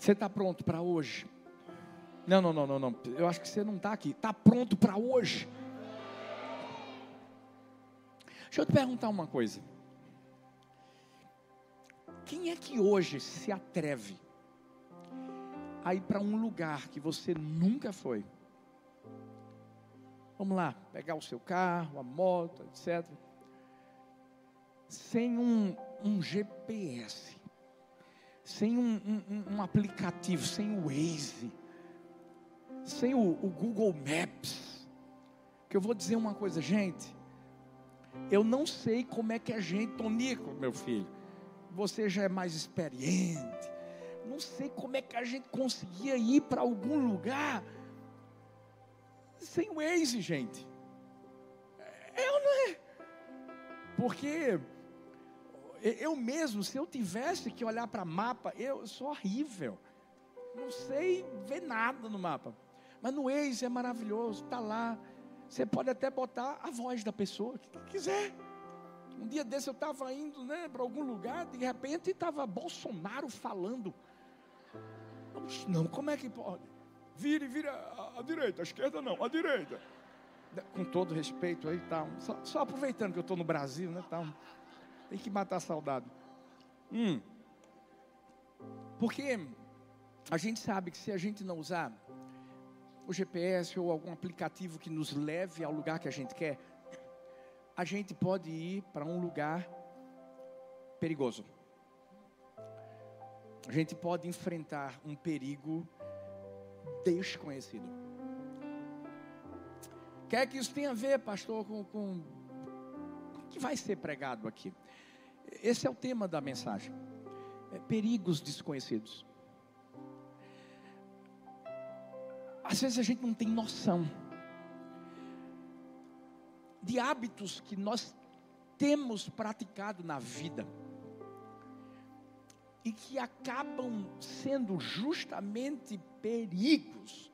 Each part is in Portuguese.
Você está pronto para hoje? Não, não, não, não, não. Eu acho que você não está aqui. Está pronto para hoje? Deixa eu te perguntar uma coisa. Quem é que hoje se atreve a ir para um lugar que você nunca foi? Vamos lá, pegar o seu carro, a moto, etc. Sem um, um GPS, sem um, um, um, aplicativo, sem o Waze, sem o, o Google Maps. Que eu vou dizer uma coisa, gente. Eu não sei como é que a gente, Tonico, meu filho, você já é mais experiente. Não sei como é que a gente conseguia ir para algum lugar sem o Waze, gente. É ou não é? Porque eu mesmo, se eu tivesse que olhar para mapa, eu sou horrível. Não sei ver nada no mapa. Mas no Waze é maravilhoso, está lá. Você pode até botar a voz da pessoa, que quiser. Um dia desse eu estava indo né, para algum lugar, de repente estava Bolsonaro falando. Não, como é que pode? Vire, vire à, direita, à esquerda não, à direita. Com todo respeito aí, tá. Só, só aproveitando que eu estou no Brasil, né? Tá, tem que matar a saudade. Hum. Porque a gente sabe que se a gente não usar o GPS ou algum aplicativo que nos leve ao lugar que a gente quer, a gente pode ir para um lugar perigoso. A gente pode enfrentar um perigo desconhecido. O que isso tem a ver, pastor, com, com vai ser pregado aqui? Esse é o tema da mensagem. É perigos desconhecidos. Às vezes a gente não tem noção de hábitos que nós temos praticado na vida e que acabam sendo justamente perigos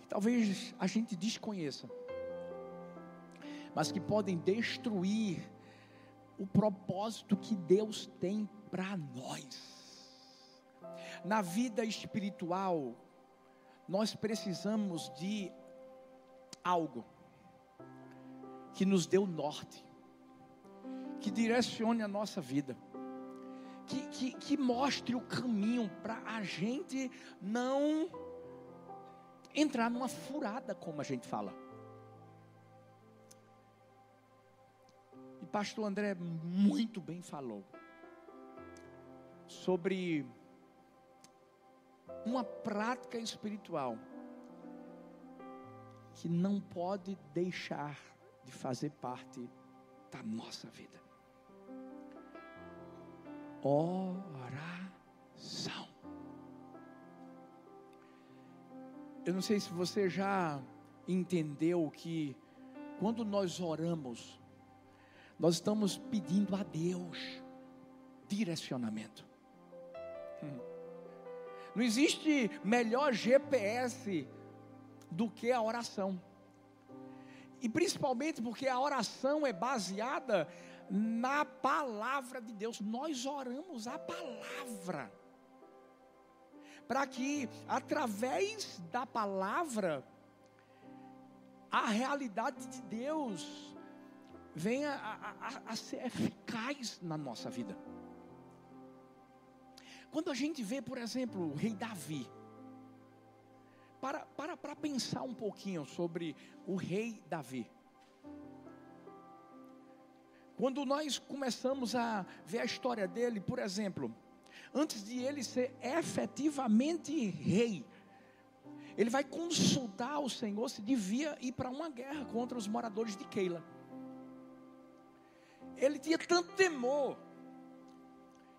que talvez a gente desconheça, mas que podem destruir o propósito que Deus tem para nós. Na vida espiritual, nós precisamos de algo que nos dê o norte, que direcione a nossa vida, que, que, que mostre o caminho para a gente não entrar numa furada, como a gente fala. Pastor André muito bem falou sobre uma prática espiritual que não pode deixar de fazer parte da nossa vida. Oração. Eu não sei se você já entendeu que quando nós oramos, nós estamos pedindo a Deus direcionamento. Não existe melhor GPS do que a oração. E principalmente porque a oração é baseada na palavra de Deus. Nós oramos a palavra. Para que através da palavra a realidade de Deus venha a, a, a ser eficaz na nossa vida. Quando a gente vê, por exemplo, o rei Davi, para, para, para pensar um pouquinho sobre o rei Davi. Quando nós começamos a ver a história dele, por exemplo, antes de ele ser efetivamente rei, ele vai consultar o Senhor se devia ir para uma guerra contra os moradores de Keila. Ele tinha tanto temor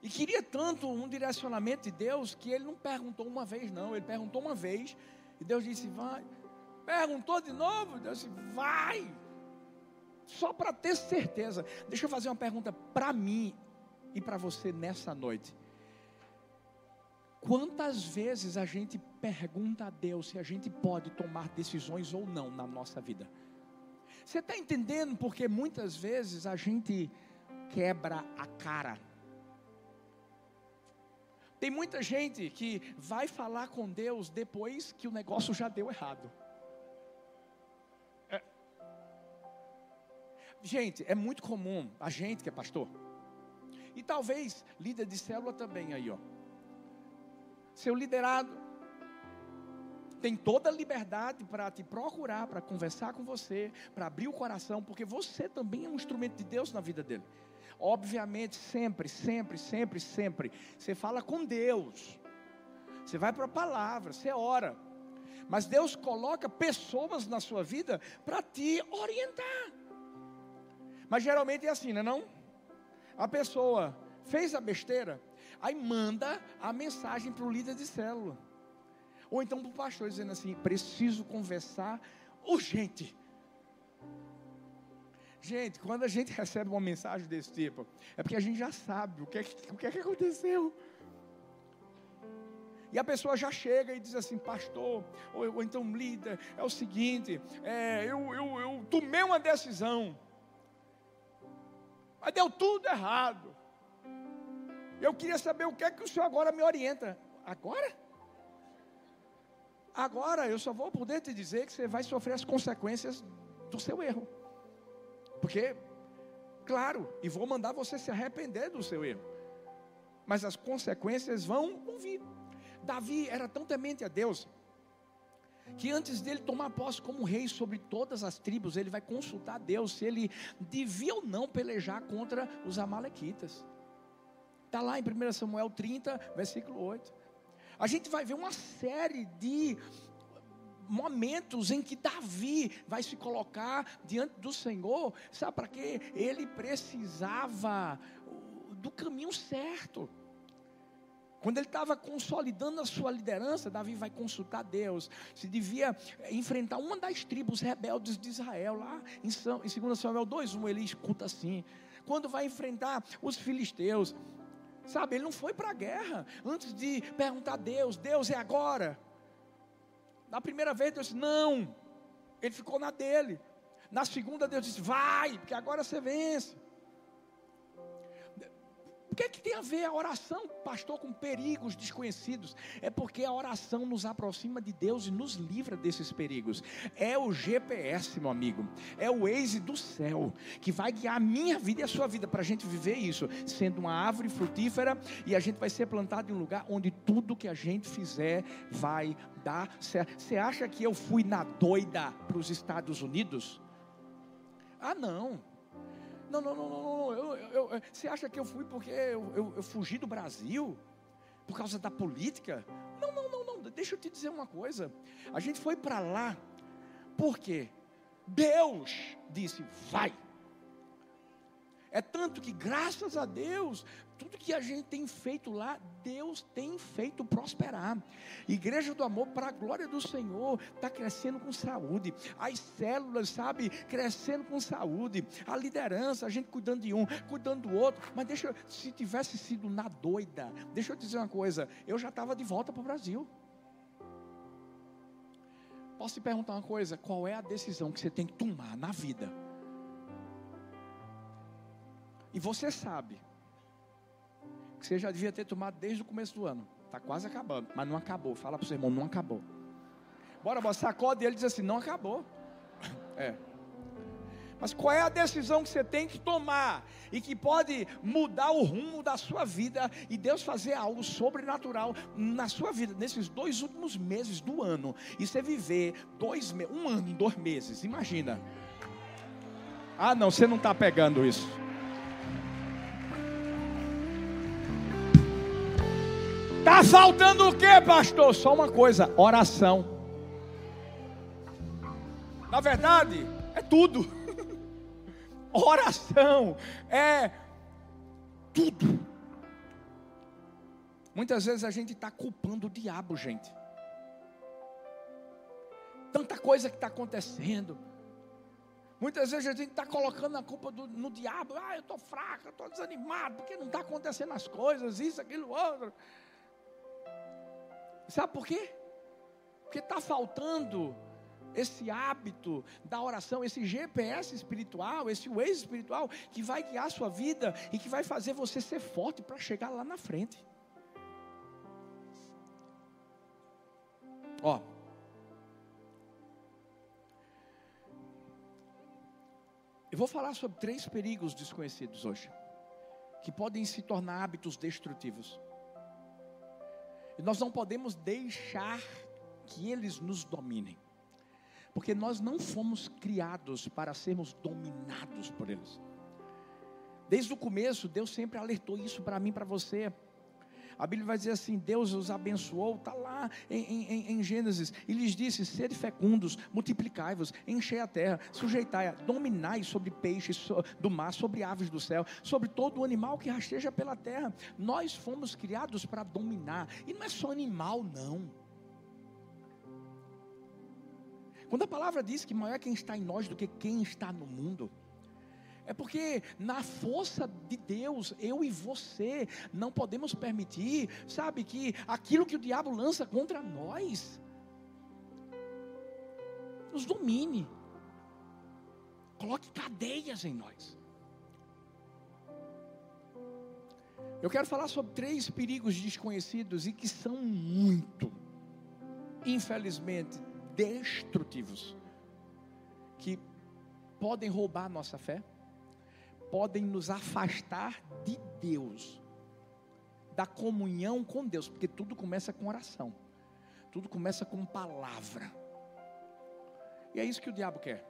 e queria tanto um direcionamento de Deus que ele não perguntou uma vez, não. Ele perguntou uma vez e Deus disse: Vai. Perguntou de novo, Deus disse: Vai. Só para ter certeza. Deixa eu fazer uma pergunta para mim e para você nessa noite. Quantas vezes a gente pergunta a Deus se a gente pode tomar decisões ou não na nossa vida? Você está entendendo porque muitas vezes a gente quebra a cara Tem muita gente que vai falar com Deus depois que o negócio já deu errado. É. Gente, é muito comum, a gente que é pastor, e talvez líder de célula também aí, ó. Seu liderado tem toda a liberdade para te procurar, para conversar com você, para abrir o coração, porque você também é um instrumento de Deus na vida dele. Obviamente, sempre, sempre, sempre, sempre, você fala com Deus. Você vai para a palavra, você ora. Mas Deus coloca pessoas na sua vida para te orientar. Mas geralmente é assim, não é não? A pessoa fez a besteira, aí manda a mensagem para o líder de célula. Ou então para o pastor dizendo assim: preciso conversar urgente. Gente, quando a gente recebe uma mensagem desse tipo, é porque a gente já sabe o que é, o que, é que aconteceu. E a pessoa já chega e diz assim, pastor, ou, ou então líder, é o seguinte, é, eu, eu, eu tomei uma decisão, mas deu tudo errado. Eu queria saber o que é que o senhor agora me orienta. Agora? Agora eu só vou poder te dizer que você vai sofrer as consequências do seu erro. Porque, claro, e vou mandar você se arrepender do seu erro. Mas as consequências vão, vir. Davi era tão temente a Deus que antes dele tomar posse como rei sobre todas as tribos, ele vai consultar Deus se ele devia ou não pelejar contra os amalequitas. Está lá em 1 Samuel 30, versículo 8. A gente vai ver uma série de momentos em que Davi vai se colocar diante do Senhor, sabe para quê? Ele precisava do caminho certo. Quando ele estava consolidando a sua liderança, Davi vai consultar Deus. Se devia enfrentar uma das tribos rebeldes de Israel, lá em 2 Samuel 2,1, ele escuta assim. Quando vai enfrentar os filisteus, sabe, ele não foi para a guerra antes de perguntar a Deus: Deus é agora. Na primeira vez Deus disse, não. Ele ficou na dele. Na segunda Deus disse, vai, porque agora você vence. Que, é que tem a ver a oração, pastor, com perigos desconhecidos? É porque a oração nos aproxima de Deus e nos livra desses perigos. É o GPS, meu amigo. É o Waze do céu que vai guiar a minha vida e a sua vida para a gente viver isso, sendo uma árvore frutífera e a gente vai ser plantado em um lugar onde tudo que a gente fizer vai dar certo. Você acha que eu fui na doida para os Estados Unidos? Ah, não. Não, não, não, não, Eu, eu, eu, você acha que eu fui porque eu, eu fugi do Brasil? Por causa da política? Não, não, não, não. Deixa eu te dizer uma coisa. A gente foi para lá porque Deus disse: vai. É tanto que, graças a Deus, tudo que a gente tem feito lá, Deus tem feito prosperar. Igreja do Amor, para a glória do Senhor, está crescendo com saúde. As células, sabe, crescendo com saúde. A liderança, a gente cuidando de um, cuidando do outro. Mas deixa, se tivesse sido na doida, deixa eu dizer uma coisa: eu já estava de volta para o Brasil. Posso te perguntar uma coisa? Qual é a decisão que você tem que tomar na vida? E você sabe que você já devia ter tomado desde o começo do ano. Está quase acabando, mas não acabou. Fala para o seu irmão, não acabou. Bora, bora, sacode ele e diz assim: não acabou. É. Mas qual é a decisão que você tem que tomar e que pode mudar o rumo da sua vida e Deus fazer algo sobrenatural na sua vida nesses dois últimos meses do ano e você viver dois um ano, dois meses? Imagina. Ah, não, você não está pegando isso. Está faltando o que, pastor? Só uma coisa: oração. Na verdade, é tudo. oração é tudo. Muitas vezes a gente está culpando o diabo, gente. Tanta coisa que está acontecendo. Muitas vezes a gente está colocando a culpa do, no diabo. Ah, eu estou fraco, eu estou desanimado, porque não está acontecendo as coisas, isso, aquilo, outro. Sabe por quê? Porque está faltando esse hábito da oração, esse GPS espiritual, esse Waze espiritual que vai guiar a sua vida e que vai fazer você ser forte para chegar lá na frente. Ó. Eu vou falar sobre três perigos desconhecidos hoje, que podem se tornar hábitos destrutivos. E nós não podemos deixar que eles nos dominem, porque nós não fomos criados para sermos dominados por eles. Desde o começo, Deus sempre alertou isso para mim, para você. A Bíblia vai dizer assim: Deus os abençoou, está lá em, em, em, Gênesis, e lhes disse: sede fecundos, multiplicai-vos, enchei a terra, sujeitai-a, dominai sobre peixes do mar, sobre aves do céu, sobre todo animal que rasteja pela terra. Nós fomos criados para dominar, e não é só animal, não. Quando a palavra diz que maior é quem está em nós do que quem está no mundo, é porque na força de Deus, eu e você não podemos permitir, sabe, que aquilo que o diabo lança contra nós nos domine. Coloque cadeias em nós. Eu quero falar sobre três perigos desconhecidos e que são muito, infelizmente, destrutivos, que podem roubar nossa fé podem nos afastar de Deus, da comunhão com Deus, porque tudo começa com oração, tudo começa com palavra, e é isso que o diabo quer.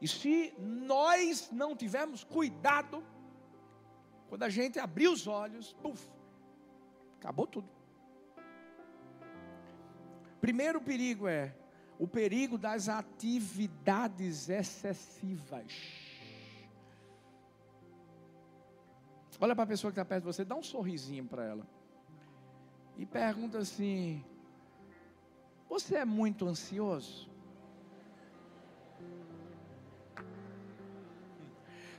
E se nós não tivermos cuidado, quando a gente abrir os olhos, puf, acabou tudo. Primeiro perigo é o perigo das atividades excessivas. Olha para a pessoa que está perto de você, dá um sorrisinho para ela. E pergunta assim: Você é muito ansioso?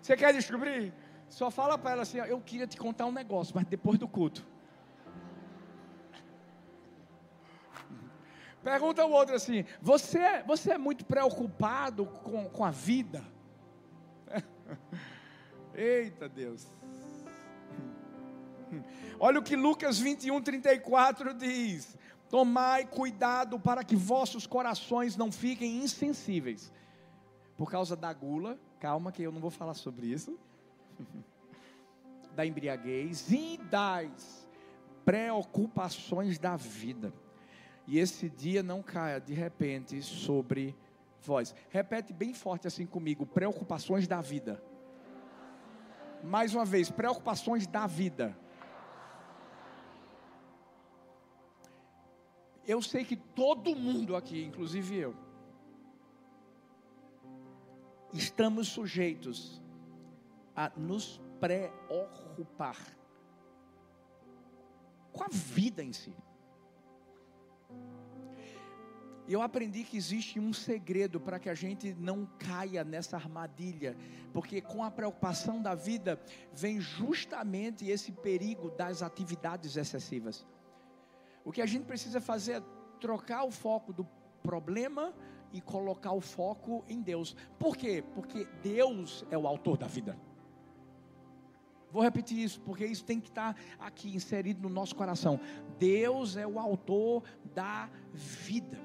Você quer descobrir? Só fala para ela assim: Eu queria te contar um negócio, mas depois do culto. Pergunta o outro assim: Você, é, você é muito preocupado com, com a vida? Eita Deus. Olha o que Lucas 21, 34 diz: Tomai cuidado para que vossos corações não fiquem insensíveis, por causa da gula, calma que eu não vou falar sobre isso, da embriaguez e das preocupações da vida. E esse dia não caia de repente sobre vós. Repete bem forte assim comigo: preocupações da vida. Mais uma vez, preocupações da vida. Eu sei que todo mundo aqui, inclusive eu, estamos sujeitos a nos preocupar com a vida em si. Eu aprendi que existe um segredo para que a gente não caia nessa armadilha, porque com a preocupação da vida vem justamente esse perigo das atividades excessivas. O que a gente precisa fazer é trocar o foco do problema e colocar o foco em Deus. Por quê? Porque Deus é o autor da vida. Vou repetir isso, porque isso tem que estar aqui inserido no nosso coração. Deus é o autor da vida.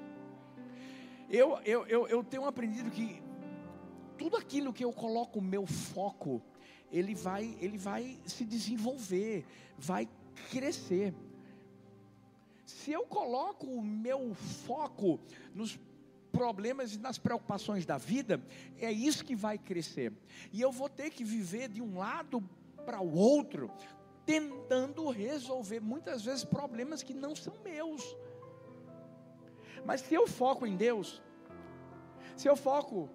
Eu, eu, eu, eu tenho aprendido que tudo aquilo que eu coloco o meu foco, ele vai, ele vai se desenvolver, vai crescer. Se eu coloco o meu foco nos problemas e nas preocupações da vida, é isso que vai crescer. E eu vou ter que viver de um lado para o outro, tentando resolver muitas vezes problemas que não são meus. Mas se eu foco em Deus, se eu foco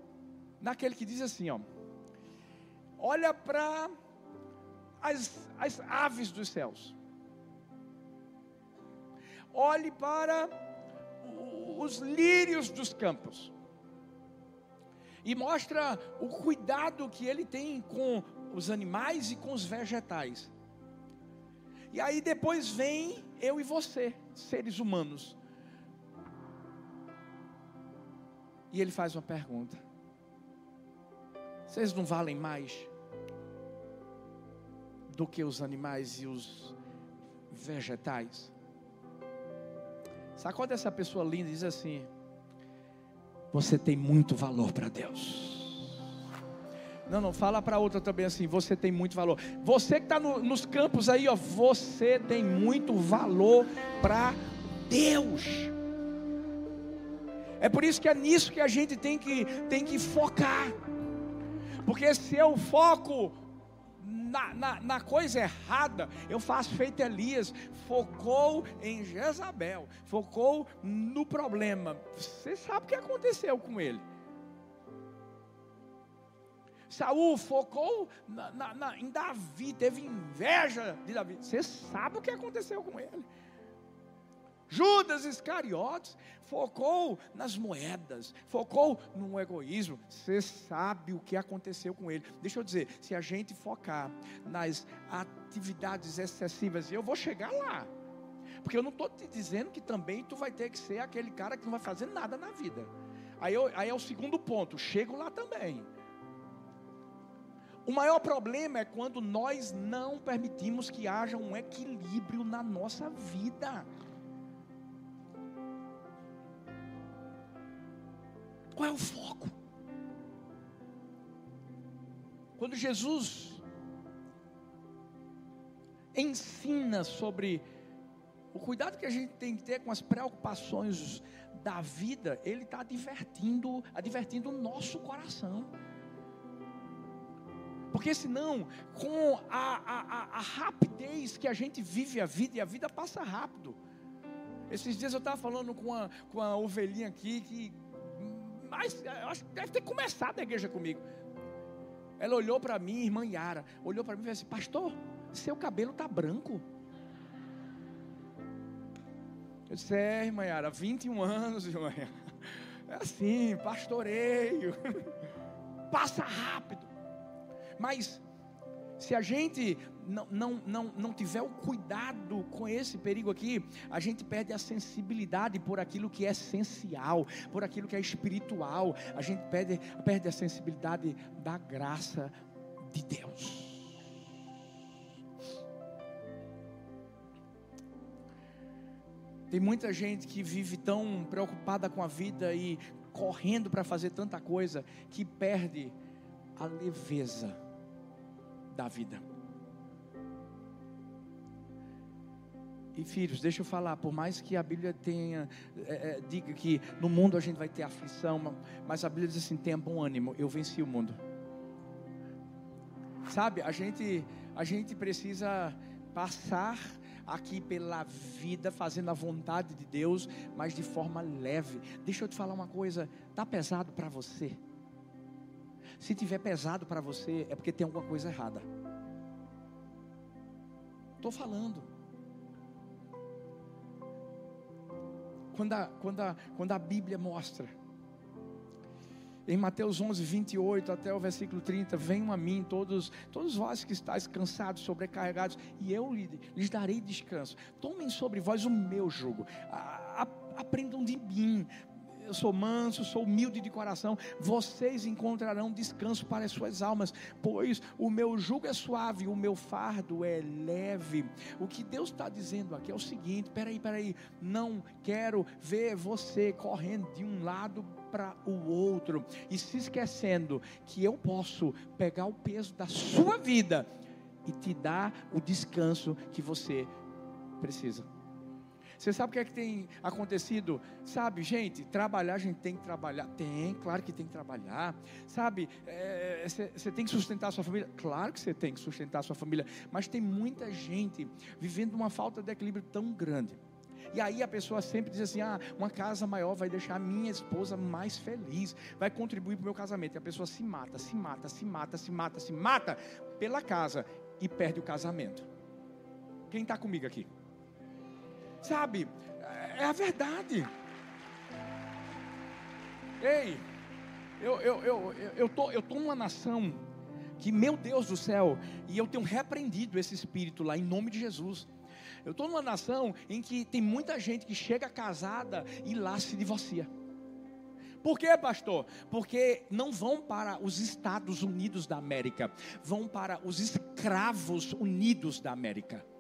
naquele que diz assim, ó, olha para as, as aves dos céus olhe para os lírios dos campos. E mostra o cuidado que ele tem com os animais e com os vegetais. E aí depois vem eu e você, seres humanos. E ele faz uma pergunta: Vocês não valem mais do que os animais e os vegetais? Sacode essa pessoa linda e diz assim: Você tem muito valor para Deus. Não, não, fala para outra também assim: Você tem muito valor. Você que está no, nos campos aí, ó, você tem muito valor para Deus. É por isso que é nisso que a gente tem que, tem que focar. Porque se eu foco na, na, na, coisa errada, eu faço feito Elias, focou em Jezabel, focou no problema. Você sabe o que aconteceu com ele? Saul focou na, na, em Davi, teve inveja de Davi. Você sabe o que aconteceu com ele? Judas Iscariotes focou nas moedas, focou no egoísmo. Você sabe o que aconteceu com ele. Deixa eu dizer, se a gente focar nas atividades excessivas, eu vou chegar lá. Porque eu não estou te dizendo que também tu vai ter que ser aquele cara que não vai fazer nada na vida. Aí, eu, aí é o segundo ponto, chego lá também. O maior problema é quando nós não permitimos que haja um equilíbrio na nossa vida. Qual é o foco? Quando Jesus ensina sobre o cuidado que a gente tem que ter com as preocupações da vida, ele está advertindo, advertindo o nosso coração. Porque senão, com a, a, a, rapidez que a gente vive a vida, e a vida passa rápido. Esses dias eu estava falando com a, com a ovelhinha aqui, que mas eu acho que deve ter começado a igreja comigo. Ela olhou para mim, irmã Yara, olhou para mim e disse: assim: Pastor, seu cabelo está branco. Eu disse: É, irmã Yara, 21 anos, irmã Yara. É assim, pastoreio. Passa rápido. Mas se a gente não, não, não, não tiver o cuidado com esse perigo aqui, a gente perde a sensibilidade por aquilo que é essencial, por aquilo que é espiritual, a gente perde, perde a sensibilidade da graça de Deus. Tem muita gente que vive tão preocupada com a vida e correndo para fazer tanta coisa que perde a leveza da vida. E filhos, deixa eu falar, por mais que a Bíblia tenha, é, é, diga que no mundo a gente vai ter aflição, mas a Bíblia diz assim: tenha bom ânimo, eu venci o mundo. Sabe, a gente, a gente precisa passar aqui pela vida, fazendo a vontade de Deus, mas de forma leve. Deixa eu te falar uma coisa: está pesado para você? Se tiver pesado para você, é porque tem alguma coisa errada. Estou falando. quando a, quando a, quando a Bíblia mostra. Em Mateus 11, 28 até o versículo 30, venham a mim todos, todos vós que estáis cansados, sobrecarregados, e eu lhes darei descanso. Tomem sobre vós o meu jugo, aprendam de mim, eu sou manso, sou humilde de coração, vocês encontrarão descanso para as suas almas, pois o meu jugo é suave, o meu fardo é leve. O que Deus está dizendo aqui é o seguinte: peraí, peraí, não quero ver você correndo de um lado para o outro e se esquecendo que eu posso pegar o peso da sua vida e te dar o descanso que você precisa. Você sabe o que é que tem acontecido? Sabe, gente, trabalhar, a gente tem que trabalhar. Tem, claro que tem que trabalhar. Sabe, é, você tem que sustentar a sua família. Claro que você tem que sustentar a sua família. Mas tem muita gente vivendo uma falta de equilíbrio tão grande. E aí a pessoa sempre diz assim: ah, uma casa maior vai deixar a minha esposa mais feliz, vai contribuir para o meu casamento. E a pessoa se mata, se mata, se mata, se mata, se mata pela casa e perde o casamento. Quem está comigo aqui? Sabe, é a verdade. Ei, eu, eu, eu, eu, tô, eu tô numa nação que, meu Deus do céu, e eu tenho repreendido esse espírito lá em nome de Jesus. Eu estou numa nação em que tem muita gente que chega casada e lá se divorcia. Por quê, pastor? Porque não vão para os Estados Unidos da América, vão para os escravos unidos da América.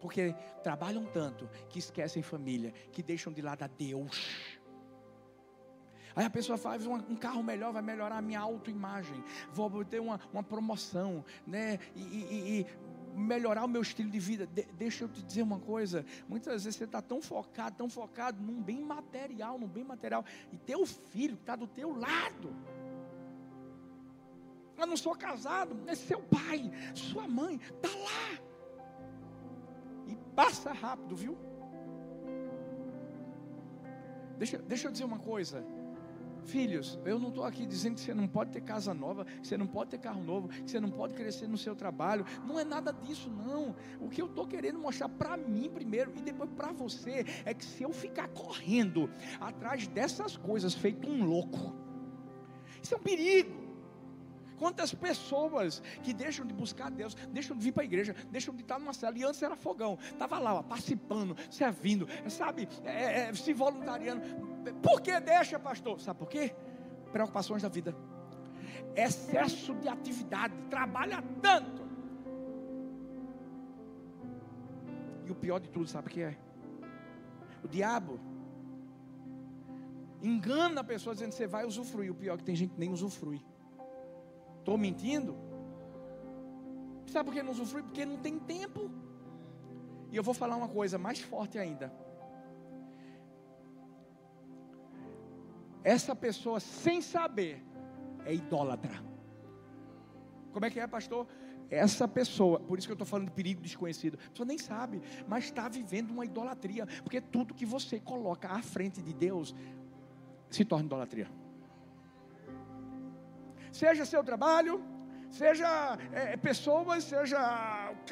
Porque trabalham tanto que esquecem família, que deixam de lado a Deus. Aí a pessoa faz um, carro melhor, vai melhorar a minha autoimagem, vou ter uma, uma promoção, né? E, e, e, melhorar o meu estilo de vida. De, deixa eu te dizer uma coisa: muitas vezes você está tão focado, tão focado num bem material, num bem material, e teu filho está do teu lado. Eu não sou casado, é seu pai, sua mãe, está lá. E passa rápido, viu? Deixa, deixa eu dizer uma coisa. Filhos, eu não estou aqui dizendo que você não pode ter casa nova, que você não pode ter carro novo, que você não pode crescer no seu trabalho. Não é nada disso, não. O que eu estou querendo mostrar para mim primeiro e depois para você é que se eu ficar correndo atrás dessas coisas, feito um louco, isso é um perigo. Quantas pessoas que deixam de buscar Deus, deixam de vir para a igreja, deixam de estar numa cela, e antes era fogão, estava lá, ó, participando, servindo, sabe, é, é, se voluntariando. Por que deixa, pastor? Sabe por quê? Preocupações da vida, excesso de atividade, trabalha tanto. E o pior de tudo, sabe o que é? O diabo engana a pessoa dizendo que você vai usufruir. O pior é que tem gente que nem usufrui. Estou mentindo? Sabe por que não usufrui? Porque não tem tempo. E eu vou falar uma coisa mais forte ainda. Essa pessoa, sem saber, é idólatra. Como é que é, pastor? Essa pessoa, por isso que eu estou falando de perigo desconhecido, a pessoa nem sabe, mas está vivendo uma idolatria, porque tudo que você coloca à frente de Deus se torna idolatria seja seu trabalho, seja é, pessoas, seja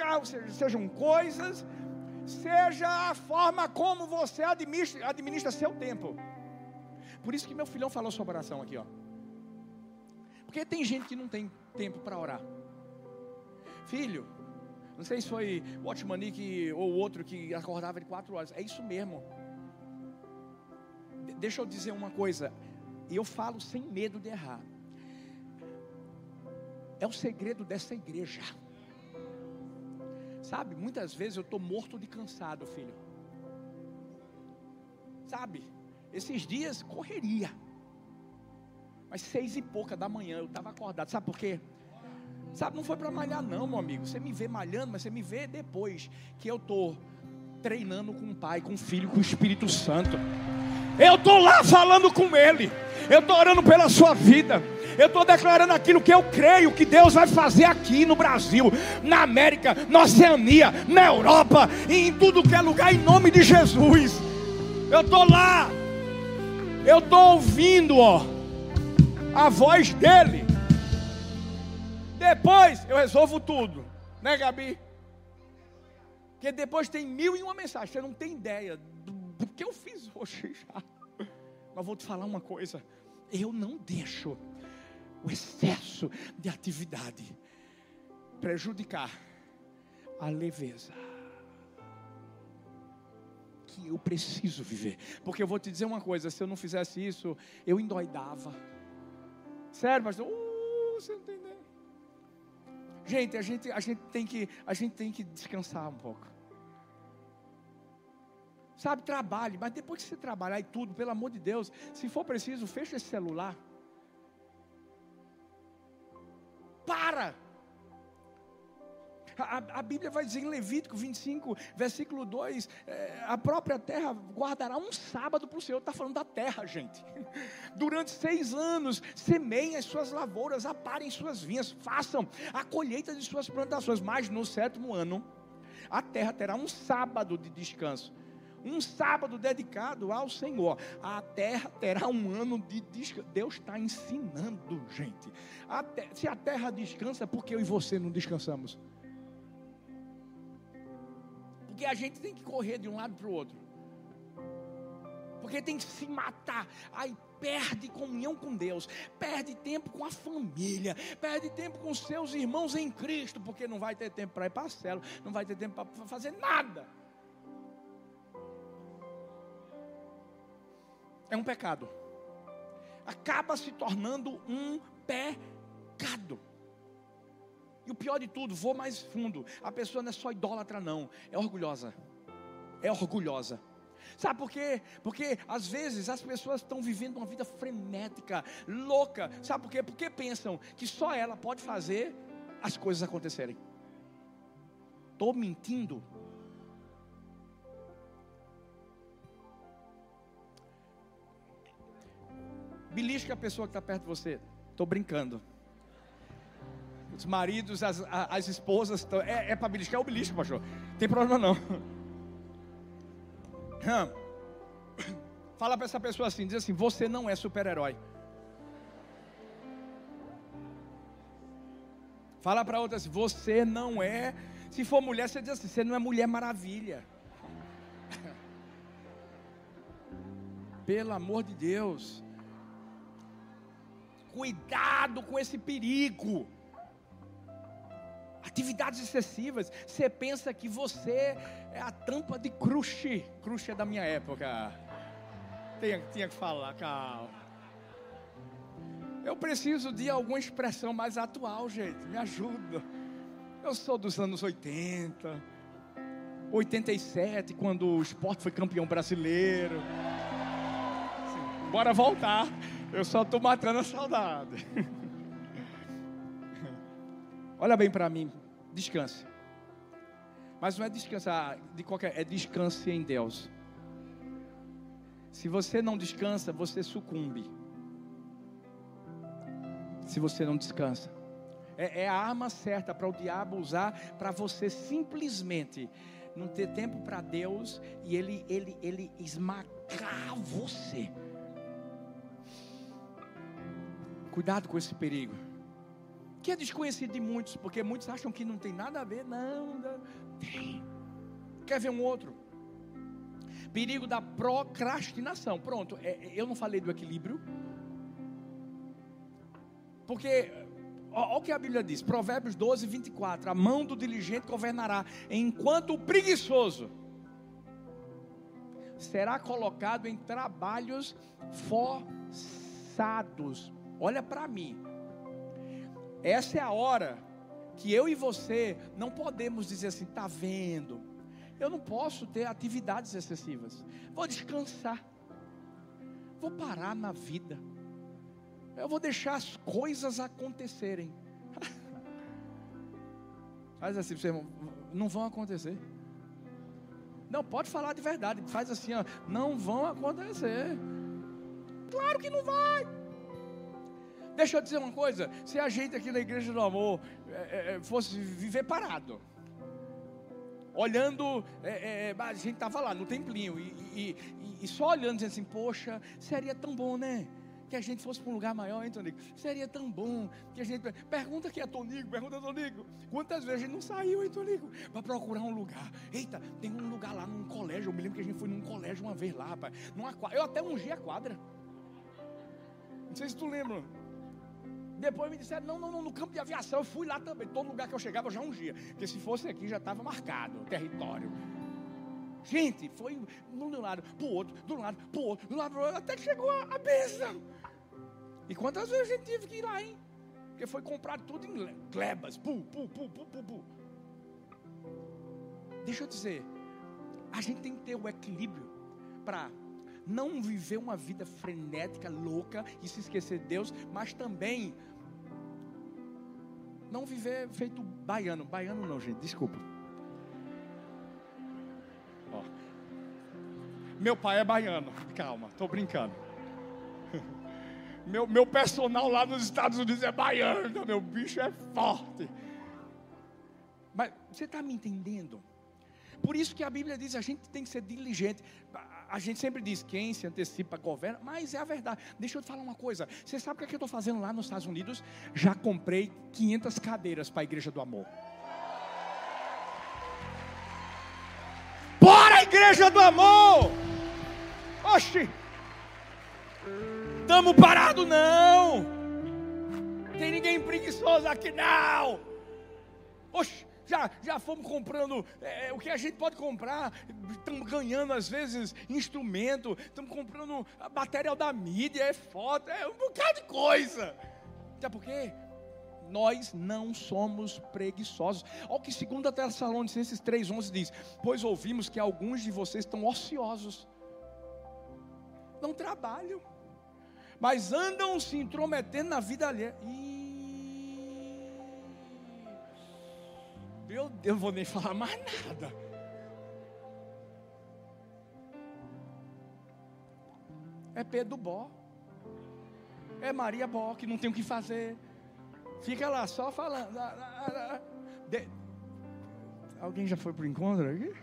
carro, seja, sejam coisas, seja a forma como você administra, administra seu tempo. Por isso que meu filhão falou sua oração aqui, ó. Porque tem gente que não tem tempo para orar. Filho, não sei se foi o Watchman ou outro que acordava de quatro horas. É isso mesmo. Deixa eu dizer uma coisa. Eu falo sem medo de errar. É o segredo dessa igreja. Sabe, muitas vezes eu estou morto de cansado, filho. Sabe, esses dias correria. Mas seis e pouca da manhã eu estava acordado. Sabe por quê? Sabe, não foi para malhar, não, meu amigo. Você me vê malhando, mas você me vê depois que eu estou treinando com o Pai, com o Filho, com o Espírito Santo. Eu estou lá falando com Ele. Eu estou orando pela sua vida. Eu estou declarando aquilo que eu creio que Deus vai fazer aqui no Brasil, na América, na Oceania, na Europa e em tudo que é lugar, em nome de Jesus. Eu estou lá. Eu estou ouvindo, ó, a voz dele. Depois eu resolvo tudo, né, Gabi? Porque depois tem mil e uma mensagem. Você não tem ideia do, do que eu fiz hoje já. Mas vou te falar uma coisa. Eu não deixo o excesso de atividade prejudicar a leveza que eu preciso viver. Porque eu vou te dizer uma coisa: se eu não fizesse isso, eu endoidava. Sério, pastor? Uh, você não ideia. Gente, a gente, a gente tem que, a gente tem que descansar um pouco. Sabe, trabalhe, mas depois que você trabalhar e tudo, pelo amor de Deus, se for preciso, fecha esse celular. Para. A, a, Bíblia vai dizer em Levítico 25, versículo 2: é, a própria terra guardará um sábado para o Senhor. Está falando da terra, gente. Durante seis anos, semeiem as suas lavouras, aparem suas vinhas, façam a colheita de suas plantações. Mas no sétimo ano, a terra terá um sábado de descanso um sábado dedicado ao Senhor. A terra terá um ano de descanso. Deus está ensinando, gente. A te... Se a terra descansa, por que eu e você não descansamos? Porque a gente tem que correr de um lado para o outro. Porque tem que se matar. Aí perde comunhão com Deus, perde tempo com a família, perde tempo com seus irmãos em Cristo, porque não vai ter tempo para ir para a cela, não vai ter tempo para fazer nada. É um pecado. Acaba se tornando um pecado. E o pior de tudo, vou mais fundo. A pessoa não é só idólatra, não. É orgulhosa. É orgulhosa. Sabe por quê? Porque às vezes as pessoas estão vivendo uma vida frenética, louca. Sabe por quê? Porque pensam que só ela pode fazer as coisas acontecerem. Estou mentindo? Belisca a pessoa que está perto de você. Estou brincando. Os maridos, as, as esposas, tão, é, é para beliscar, é o belisco, pastor. Tem problema não. Fala para essa pessoa assim, diz assim: você não é super-herói. Fala para outra assim: você não é. Se for mulher, você diz assim: você não é mulher maravilha. Pelo amor de Deus. Cuidado com esse perigo. Atividades excessivas. Você pensa que você é a tampa de crush. Crush é da minha época. Tinha, tinha que falar, calma. Eu preciso de alguma expressão mais atual, gente. Me ajuda. Eu sou dos anos 80, 87, quando o esporte foi campeão brasileiro. bora voltar. Eu só estou matando a saudade. Olha bem para mim, descanse. Mas não é descansar de qualquer, é descanse em Deus. Se você não descansa, você sucumbe. Se você não descansa, é, é a arma certa para o diabo usar para você simplesmente não ter tempo para Deus e ele ele ele esmagar você. Cuidado com esse perigo que é desconhecido de muitos, porque muitos acham que não tem nada a ver. Não, não tem. Quer ver um outro? Perigo da procrastinação. Pronto, é, é eu não falei do equilíbrio. Porque, olha o que a Bíblia diz, Provérbios 12, 24: A mão do diligente governará, enquanto o preguiçoso será colocado em trabalhos forçados. Olha para mim, essa é a hora que eu e você não podemos dizer assim, tá vendo? Eu não posso ter atividades excessivas. Vou descansar. Vou parar na vida. Eu vou deixar as coisas acontecerem. Faz assim, você não vão acontecer. Não, pode falar de verdade. Faz assim, ó, não vão acontecer. Claro que não vai. Deixa eu dizer uma coisa: se a gente aqui na Igreja do Amor é, é, fosse viver parado, olhando, é, a gente estava lá no templinho, e, e, e, só olhando, dizendo assim: Poxa, seria tão bom, né? Que a gente fosse para um lugar maior, hein, Tonico? Seria tão bom que a gente. Pergunta aqui a Tonico, pergunta a Tonico. Quantas vezes a gente não saiu, hein, Tonico? Para procurar um lugar. Eita, tem um lugar lá num colégio. Eu me lembro que a gente foi num colégio uma vez lá, rapaz. Numa, eu até ungi a quadra. Não sei se tu lembra. Depois me disseram, não, não, não, no campo de aviação, eu fui lá também. Todo lugar que eu chegava eu já ungia. Porque se fosse aqui já estava marcado o território. Gente, foi de um lado para o outro, do lado para o outro, do lado para outro, até que chegou a, a bênção. E quantas vezes a gente teve que ir lá, hein? Porque foi comprado tudo em glebas. Pu, pu, pu, pu, pu, pu. Deixa eu dizer, a gente tem que ter o equilíbrio para não viver uma vida frenética, louca e se esquecer de Deus, mas também não viver feito baiano. Baiano não, gente, desculpa. Ó. Meu pai é baiano, calma, estou brincando. Meu, meu personal lá nos Estados Unidos é baiano, meu bicho é forte. Mas você está me entendendo? Por isso que a Bíblia diz: a gente tem que ser diligente a gente sempre diz quem se antecipa governa, mas é a verdade. Deixa eu te falar uma coisa. Você sabe o que, é que eu estou fazendo lá nos Estados Unidos? Já comprei 500 cadeiras para a Igreja do Amor. Bora, Igreja do Amor! Oxi! Estamos parados, não! Tem ninguém preguiçoso aqui, não! Oxi! Já, já fomos comprando é, é, o que a gente pode comprar, estamos ganhando às vezes instrumento, estamos comprando material da mídia, é foto, é um bocado de coisa. Sabe por quê? Nós não somos preguiçosos. Olha o que 2 Tessalonicenses 3,11 diz: Pois ouvimos que alguns de vocês estão ociosos, não trabalham, mas andam se intrometendo na vida alheia. Meu Deus, não vou nem falar mais nada. É Pedro Bó. É Maria Bó, que não tem o que fazer. Fica lá só falando. De... Alguém já foi para o encontro aqui?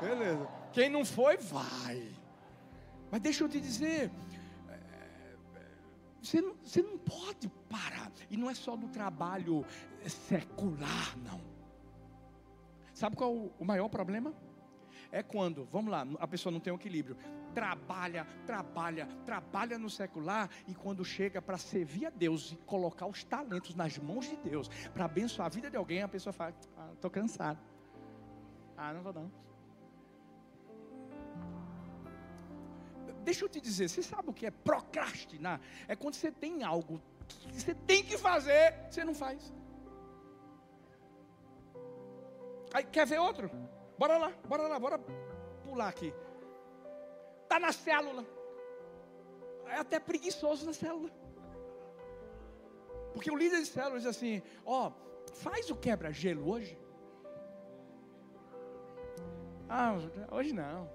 Beleza. Quem não foi, vai. Mas deixa eu te dizer. Você não, você não pode parar. E não é só do trabalho secular, não. Sabe qual é o, o maior problema? É quando, vamos lá, a pessoa não tem um equilíbrio. Trabalha, trabalha, trabalha no secular e quando chega para servir a Deus e colocar os talentos nas mãos de Deus, para abençoar a vida de alguém, a pessoa fala: ah, estou cansado. Ah, não vou não. Deixa eu te dizer, você sabe o que é procrastinar? É quando você tem algo que você tem que fazer, você não faz. Aí, quer ver outro? Bora lá, bora lá, bora pular aqui. Está na célula. É até preguiçoso na célula. Porque o líder de célula diz assim: Ó, oh, faz o quebra-gelo hoje. Ah, hoje não.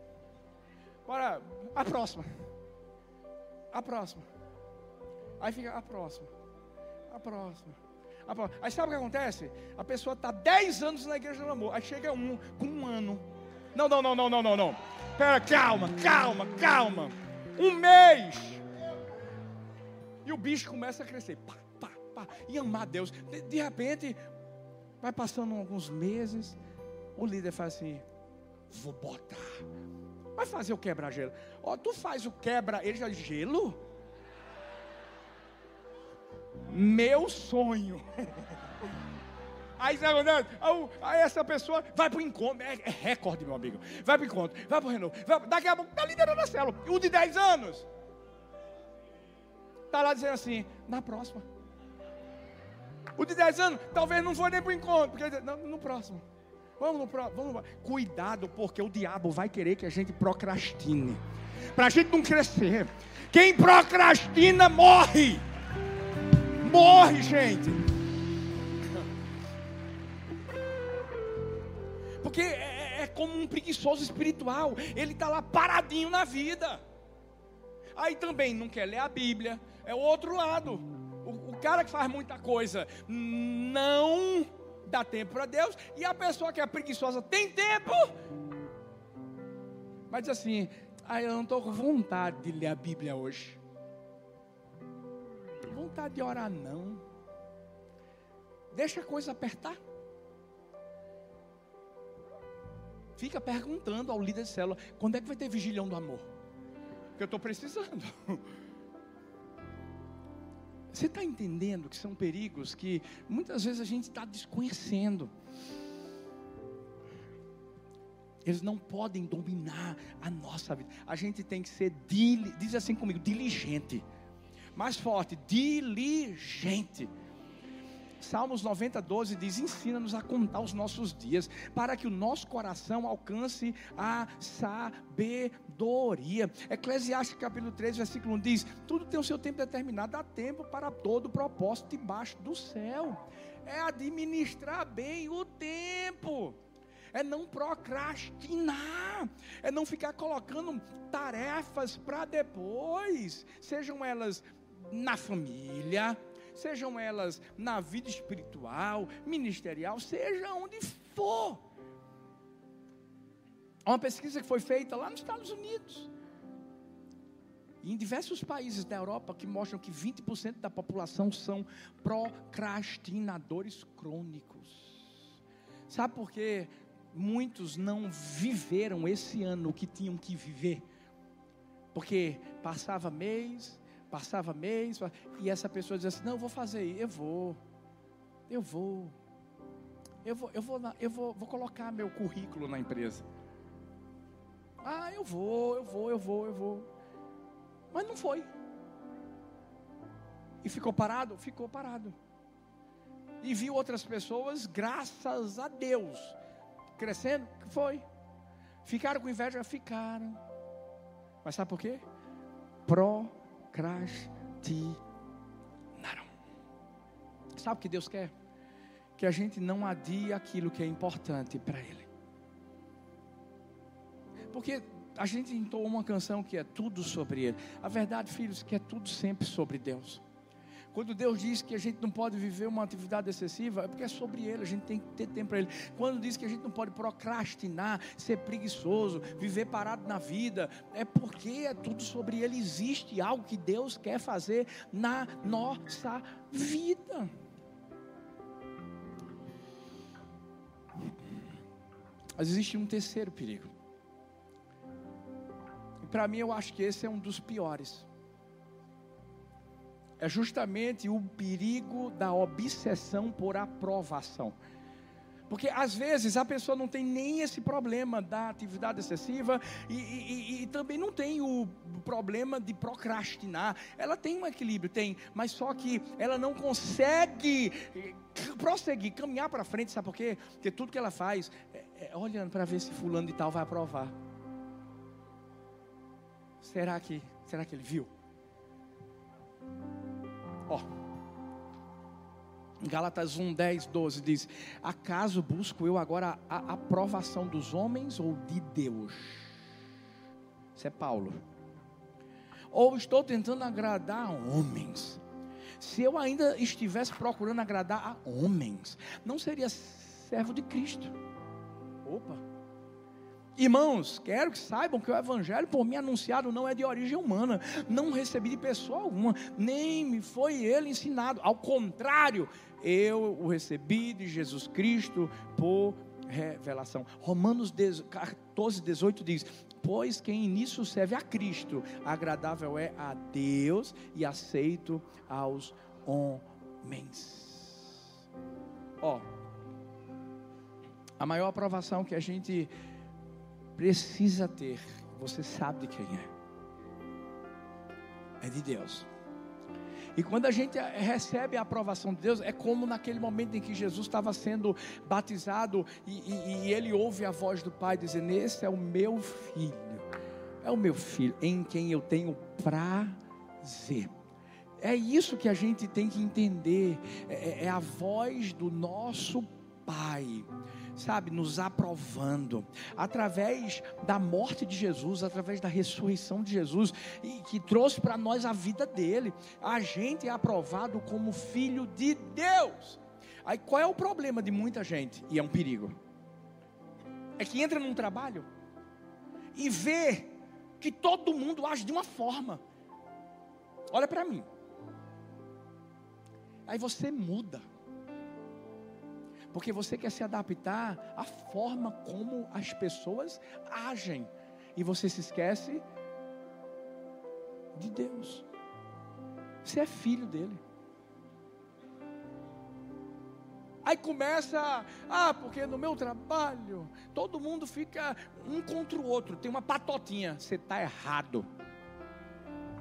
Bora, a próxima. A próxima. Aí fica a próxima. A próxima. Aí sabe o que acontece? A pessoa está 10 anos na igreja do amor. Aí chega um com um ano. Não, não, não, não, não, não, não. Pera, calma, calma, calma. Um mês. E o bicho começa a crescer. Pá, pá, pá. E amar Deus. De, de repente, vai passando alguns meses. O líder faz assim: vou botar. Vai fazer o quebra-gelo. Ó, tu faz o quebra, ele já gelo? Meu sonho. Aí, aí essa pessoa vai para o encontro, é, é, recorde, meu amigo. Vai para o encontro, vai para o renovo. Vai, daqui a pouco está liderando a célula. O de 10 anos está lá dizendo assim: na próxima. O de 10 anos, talvez não foi nem para o encontro, porque no próximo. Vamos no. Vamos, cuidado, porque o diabo vai querer que a gente procrastine. Para a gente não crescer. Quem procrastina morre morre, gente. Porque é, é, é como um preguiçoso espiritual, ele está lá paradinho na vida. Aí também não quer ler a Bíblia, é o outro lado. O, o cara que faz muita coisa não dá tempo para Deus, e a pessoa que é preguiçosa tem tempo, mas diz assim: ah, eu não estou com vontade de ler a Bíblia hoje vontade de orar, não. Deixa a coisa apertar. Fica perguntando ao líder de célula: quando é que vai ter vigilhão do amor? Porque eu estou precisando. Você está entendendo que são perigos que muitas vezes a gente está desconhecendo. Eles não podem dominar a nossa vida. A gente tem que ser, diz assim comigo, diligente mais forte, diligente. Salmos 90, 12 diz: Ensina-nos a contar os nossos dias, para que o nosso coração alcance a sabedoria. Eclesiastes capítulo 3, versículo 1 diz: Tudo tem o seu tempo determinado, há tempo para todo propósito debaixo do céu. É administrar bem o tempo é não procrastinar, é não ficar colocando tarefas para depois, sejam elas na família, sejam elas na vida espiritual, ministerial, seja onde for. Há uma pesquisa que foi feita lá nos Estados Unidos. E em diversos países da Europa que mostram que 20% da população são procrastinadores crônicos. Sabe por quê? Muitos não viveram esse ano o que tinham que viver. Porque passava mês, Passava mês, e essa pessoa dizia assim: Não, vou fazer, eu vou, eu vou, eu vou, eu vou, eu vou, vou colocar meu currículo na empresa. Ah, eu vou, eu vou, eu vou, eu vou. Mas não foi. E ficou parado? Ficou parado. e viu outras pessoas, graças a Deus, crescendo, foi. Ficaram com inveja? Ficaram. Mas sabe por quê? Procrastinaram. Sabe o que Deus quer? Que a gente não adie aquilo que é importante para Ele. Porque a gente entoou uma canção que é tudo sobre Ele. A verdade, filhos, que é tudo sempre sobre Deus. Quando Deus diz que a gente não pode viver uma atividade excessiva, é porque é sobre Ele, a gente tem que ter tempo para Ele. Quando diz que a gente não pode procrastinar, ser preguiçoso, viver parado na vida, é porque é tudo sobre Ele. Existe algo que Deus quer fazer na nossa vida. Mas existe um terceiro perigo. E para mim eu acho que esse é um dos piores é justamente o perigo da obsessão por aprovação. Porque às vezes a pessoa não tem nem esse problema da atividade excessiva e, e, e, também não tem o problema de procrastinar. Ela tem um equilíbrio, tem, mas só que ela não consegue prosseguir, caminhar para frente, sabe por quê? Porque tudo que ela faz é, é olhando para ver se fulano de tal vai aprovar. Será que, será que ele viu? Ó. Gálatas 1, 10, 12 diz: Acaso busco eu agora a aprovação dos homens ou de Deus? Isso é Paulo. Ou estou tentando agradar a homens? Se eu ainda estivesse procurando agradar a homens, não seria servo de Cristo. Opa. Irmãos, quero que saibam que o evangelho por mim anunciado não é de origem humana, não recebi de pessoa alguma, nem me foi ele ensinado. Ao contrário, eu o recebi de Jesus Cristo por revelação. Romanos 14, 18 diz: Pois quem nisso serve a Cristo, agradável é a Deus e aceito aos homens. Ó, a maior aprovação que a gente precisa ter, você sabe de quem é. É de Deus. E quando a gente recebe a aprovação de Deus, é como naquele momento em que Jesus estava sendo batizado e, e, e, ele ouve a voz do Pai dizendo: Esse é o meu filho, é o meu filho em quem eu tenho prazer. É isso que a gente tem que entender, é, é, é a voz do nosso Pai sabe, nos aprovando, através da morte de Jesus, através da ressurreição de Jesus, e que trouxe para nós a vida dele. A gente é aprovado como filho de Deus. Aí qual é o problema de muita gente? E é um perigo. É que entra num trabalho e vê que todo mundo age de uma forma. Olha para mim. Aí você muda porque você quer se adaptar à forma como as pessoas agem, e você se esquece de Deus. Você é filho dele. Aí começa, ah, porque no meu trabalho todo mundo fica um contra o outro, tem uma patotinha. Você está errado.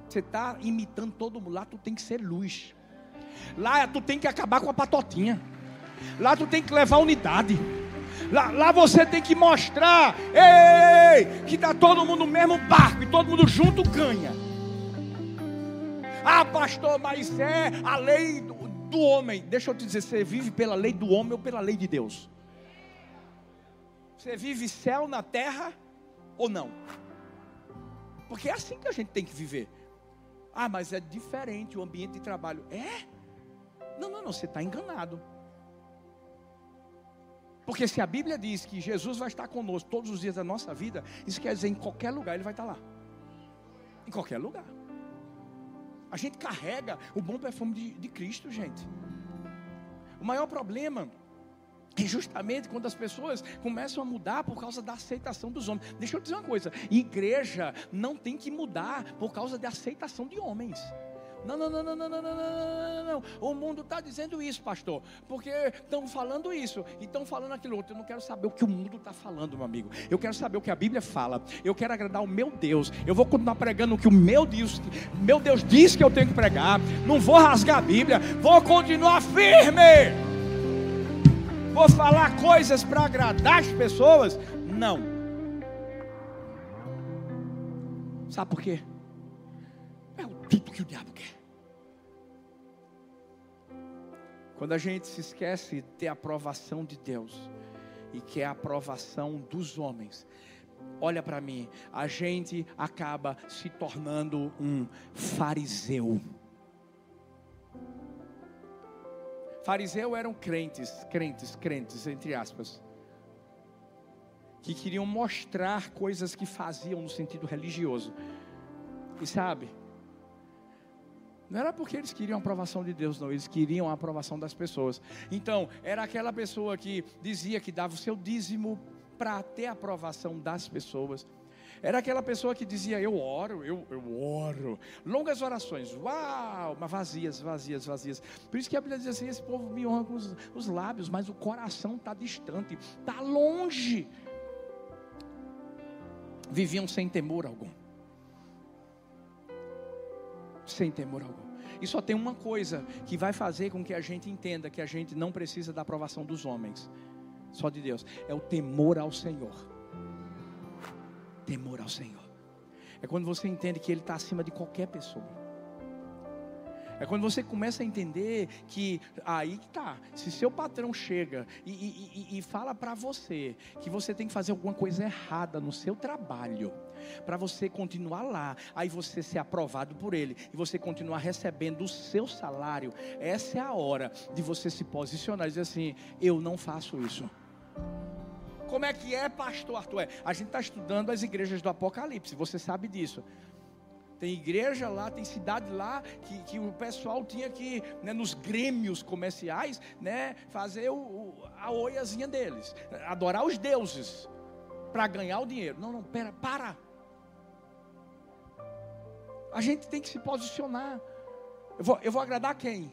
Você está imitando todo mundo. Lá tu tem que ser luz. Lá tu tem que acabar com a patotinha. Lá tu tem que levar unidade. Lá, lá você tem que mostrar ei, que está todo mundo no mesmo barco e todo mundo junto ganha. Ah, pastor, mas é a lei do, do homem. Deixa eu te dizer, você vive pela lei do homem ou pela lei de Deus? Você vive céu na terra ou não? Porque é assim que a gente tem que viver. Ah, mas é diferente o ambiente de trabalho. É? Não, não, não, você está enganado. Porque se a Bíblia diz que Jesus vai estar conosco todos os dias da nossa vida, isso quer dizer em qualquer lugar ele vai estar lá. Em qualquer lugar. A gente carrega o bom perfume de, de Cristo, gente. O maior problema é justamente quando as pessoas começam a mudar por causa da aceitação dos homens. Deixa eu dizer uma coisa: igreja não tem que mudar por causa da aceitação de homens. Não, não, não, não, não, não, não, não, não. O mundo está dizendo isso, pastor, porque estão falando isso e estão falando aquilo outro. Eu não quero saber o que o mundo está falando, meu amigo. Eu quero saber o que a Bíblia fala. Eu quero agradar o meu Deus. Eu vou continuar pregando o que o meu Deus, meu Deus diz que eu tenho que pregar. Não vou rasgar a Bíblia. Vou continuar firme. vou falar coisas para agradar as pessoas. Não. Sabe por quê? Tudo que o diabo quer. Quando a gente se esquece de ter a aprovação de Deus e quer a aprovação dos homens, olha para mim, a gente acaba se tornando um fariseu. Fariseu eram crentes, crentes, crentes, entre aspas, que queriam mostrar coisas que faziam no sentido religioso. E sabe, não era porque eles queriam a aprovação de Deus, não, eles queriam a aprovação das pessoas. Então, era aquela pessoa que dizia que dava o seu dízimo para ter a aprovação das pessoas. Era aquela pessoa que dizia: Eu oro, eu, eu oro. Longas orações, uau, mas vazias, vazias, vazias. Por isso que a Bíblia diz assim: Esse povo me honra com os, os lábios, mas o coração está distante, está longe. Viviam sem temor algum sem temor algum. E só tem uma coisa que vai fazer com que a gente entenda que a gente não precisa da aprovação dos homens, só de Deus. É o temor ao Senhor. Temor ao Senhor. É quando você entende que Ele está acima de qualquer pessoa. É quando você começa a entender que aí tá. Se seu patrão chega e, e, e, e fala para você que você tem que fazer alguma coisa errada no seu trabalho, para você continuar lá, aí você ser aprovado por ele e você continuar recebendo o seu salário, essa é a hora de você se posicionar e dizer assim: eu não faço isso. Como é que é, pastor Arthur? É, a gente está estudando as igrejas do Apocalipse, você sabe disso. Tem igreja lá, tem cidade lá que, que o pessoal tinha que, né, nos grêmios comerciais, né, fazer o, o, a oiazinha deles, adorar os deuses para ganhar o dinheiro. Não, não, pera, para. A gente tem que se posicionar. Eu vou, eu vou agradar quem?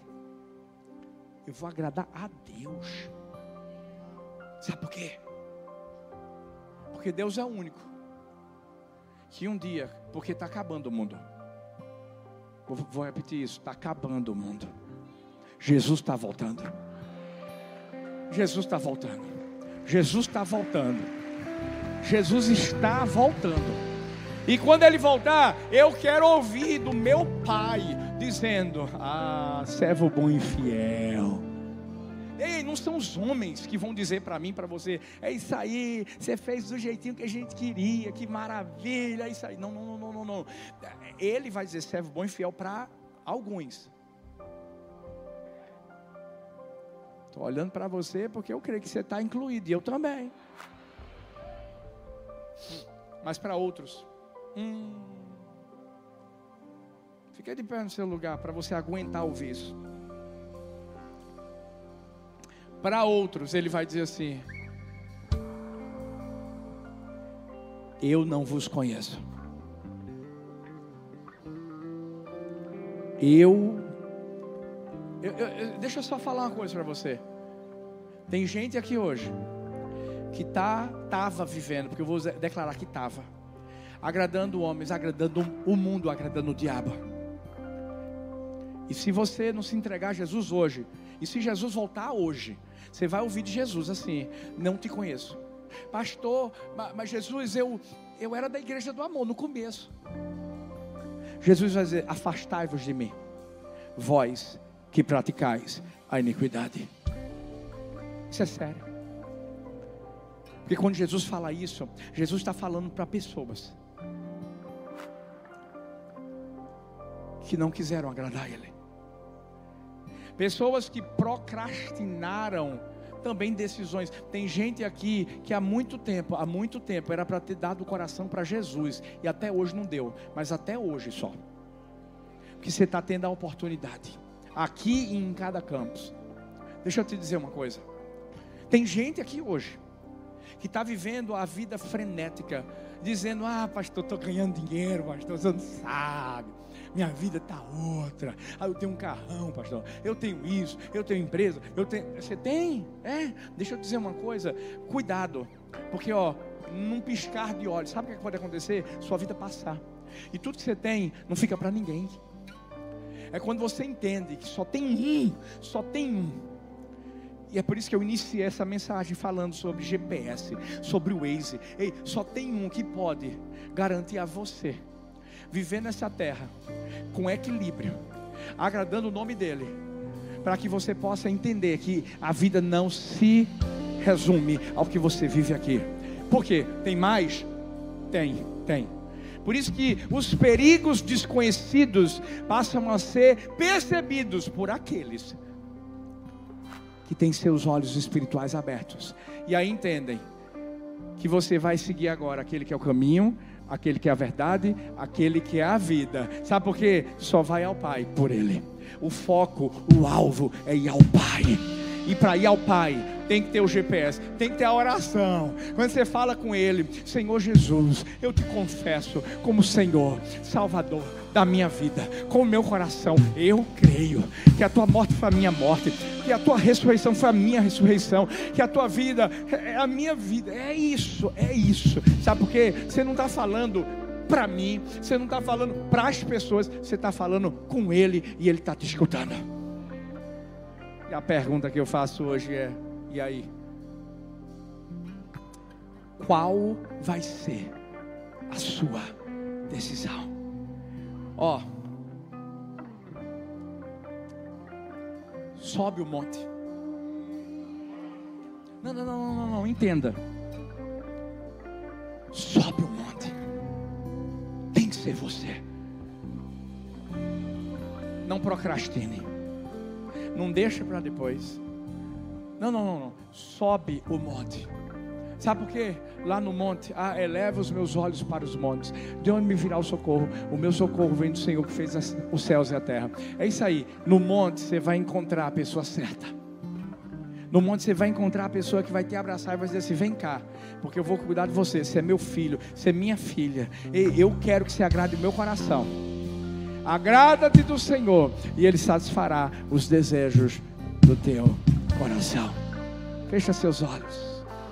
Eu vou agradar a Deus. Sabe por quê? Porque Deus é único que um dia, porque está acabando o mundo. Vou, vou repetir isso: está acabando o mundo. Jesus está voltando. Jesus está voltando. Jesus está voltando. Jesus está voltando. E quando ele voltar, eu quero ouvir do meu Pai dizendo: Ah, servo bom e fiel. Ei, não são os homens que vão dizer para mim, para você, é isso aí, você fez do jeitinho que a gente queria, que maravilha, é isso aí. Não, não, não, não, não. Ele vai dizer servo bom e fiel para alguns. Estou olhando para você porque eu creio que você está incluído, e eu também. Mas para outros, hum, fique de pé no seu lugar para você aguentar ouvir isso. Para outros, ele vai dizer assim: Eu não vos conheço. Eu, eu, eu, deixa eu só falar uma coisa para você. Tem gente aqui hoje que tá tava vivendo, porque eu vou declarar que tava agradando homens, agradando o mundo, agradando o diabo. E se você não se entregar a Jesus hoje, e se Jesus voltar hoje, você vai ouvir de Jesus assim: Não te conheço. Pastor, mas Jesus, eu, eu era da igreja do amor no começo. Jesus vai dizer: Afastai-vos de mim, vós que praticais a iniquidade. Isso é sério. Porque quando Jesus fala isso, Jesus está falando para pessoas que não quiseram agradar Ele. Pessoas que procrastinaram também decisões. Tem gente aqui que há muito tempo, há muito tempo era para ter dado o coração para Jesus e até hoje não deu, mas até hoje só. Porque você está tendo a oportunidade aqui e em cada campus. Deixa eu te dizer uma coisa. Tem gente aqui hoje que está vivendo a vida frenética, dizendo: Ah, pastor, estou ganhando dinheiro, pastor, você não sabe minha vida está outra. Ah, eu tenho um carrão, pastor. Eu tenho isso, eu tenho empresa, eu tenho. Você tem? É? Deixa eu dizer uma coisa. Cuidado, porque ó, num piscar de olhos, sabe o que pode acontecer? Sua vida passar. E tudo que você tem não fica para ninguém. É quando você entende que só tem um, só tem um. E é por isso que eu iniciei essa mensagem falando sobre GPS, sobre o Waze. Ei, só tem um que pode garantir a você viver nessa terra com equilíbrio, agradando o nome dele, para que você possa entender que a vida não se resume ao que você vive aqui. Por quê? Tem mais? Tem, tem. Por isso que os perigos desconhecidos passam a ser percebidos por aqueles que têm seus olhos espirituais abertos. E aí entendem que você vai seguir agora aquele que é o caminho, aquele que é a verdade, aquele que é a vida. Sabe por quê? Só vai ao Pai por ele. O foco, o alvo é ir ao Pai. E para ir ao Pai, tem que ter o GPS, tem que ter a oração. Quando você fala com Ele, Senhor Jesus, eu te confesso como Senhor, Salvador da minha vida, com o meu coração, eu creio que a tua morte foi a minha morte, que a tua ressurreição foi a minha ressurreição, que a tua vida é a minha vida. É isso, é isso. Sabe por quê? Você não está falando para mim, você não está falando para as pessoas, você está falando com Ele e Ele está te escutando. E a pergunta que eu faço hoje é: e aí? Qual vai ser a sua decisão? Ó, sobe o monte. Não, não, não, não, não, entenda. Sobe o monte. Tem que ser você. Não procrastine. Não deixe para depois. Não, não, não, não. Sobe o monte. Sabe por quê? Lá no monte, ah, eleva os meus olhos para os montes. De onde me virá o socorro? O meu socorro vem do Senhor que fez as, os céus e a terra. É isso aí. No monte você vai encontrar a pessoa certa. No monte você vai encontrar a pessoa que vai te abraçar e vai dizer assim: vem cá, porque eu vou cuidar de você. Você é meu filho, você é minha filha. E eu quero que você agrade o meu coração. Agrada-te do Senhor, e Ele satisfará os desejos do teu coração. Fecha seus olhos.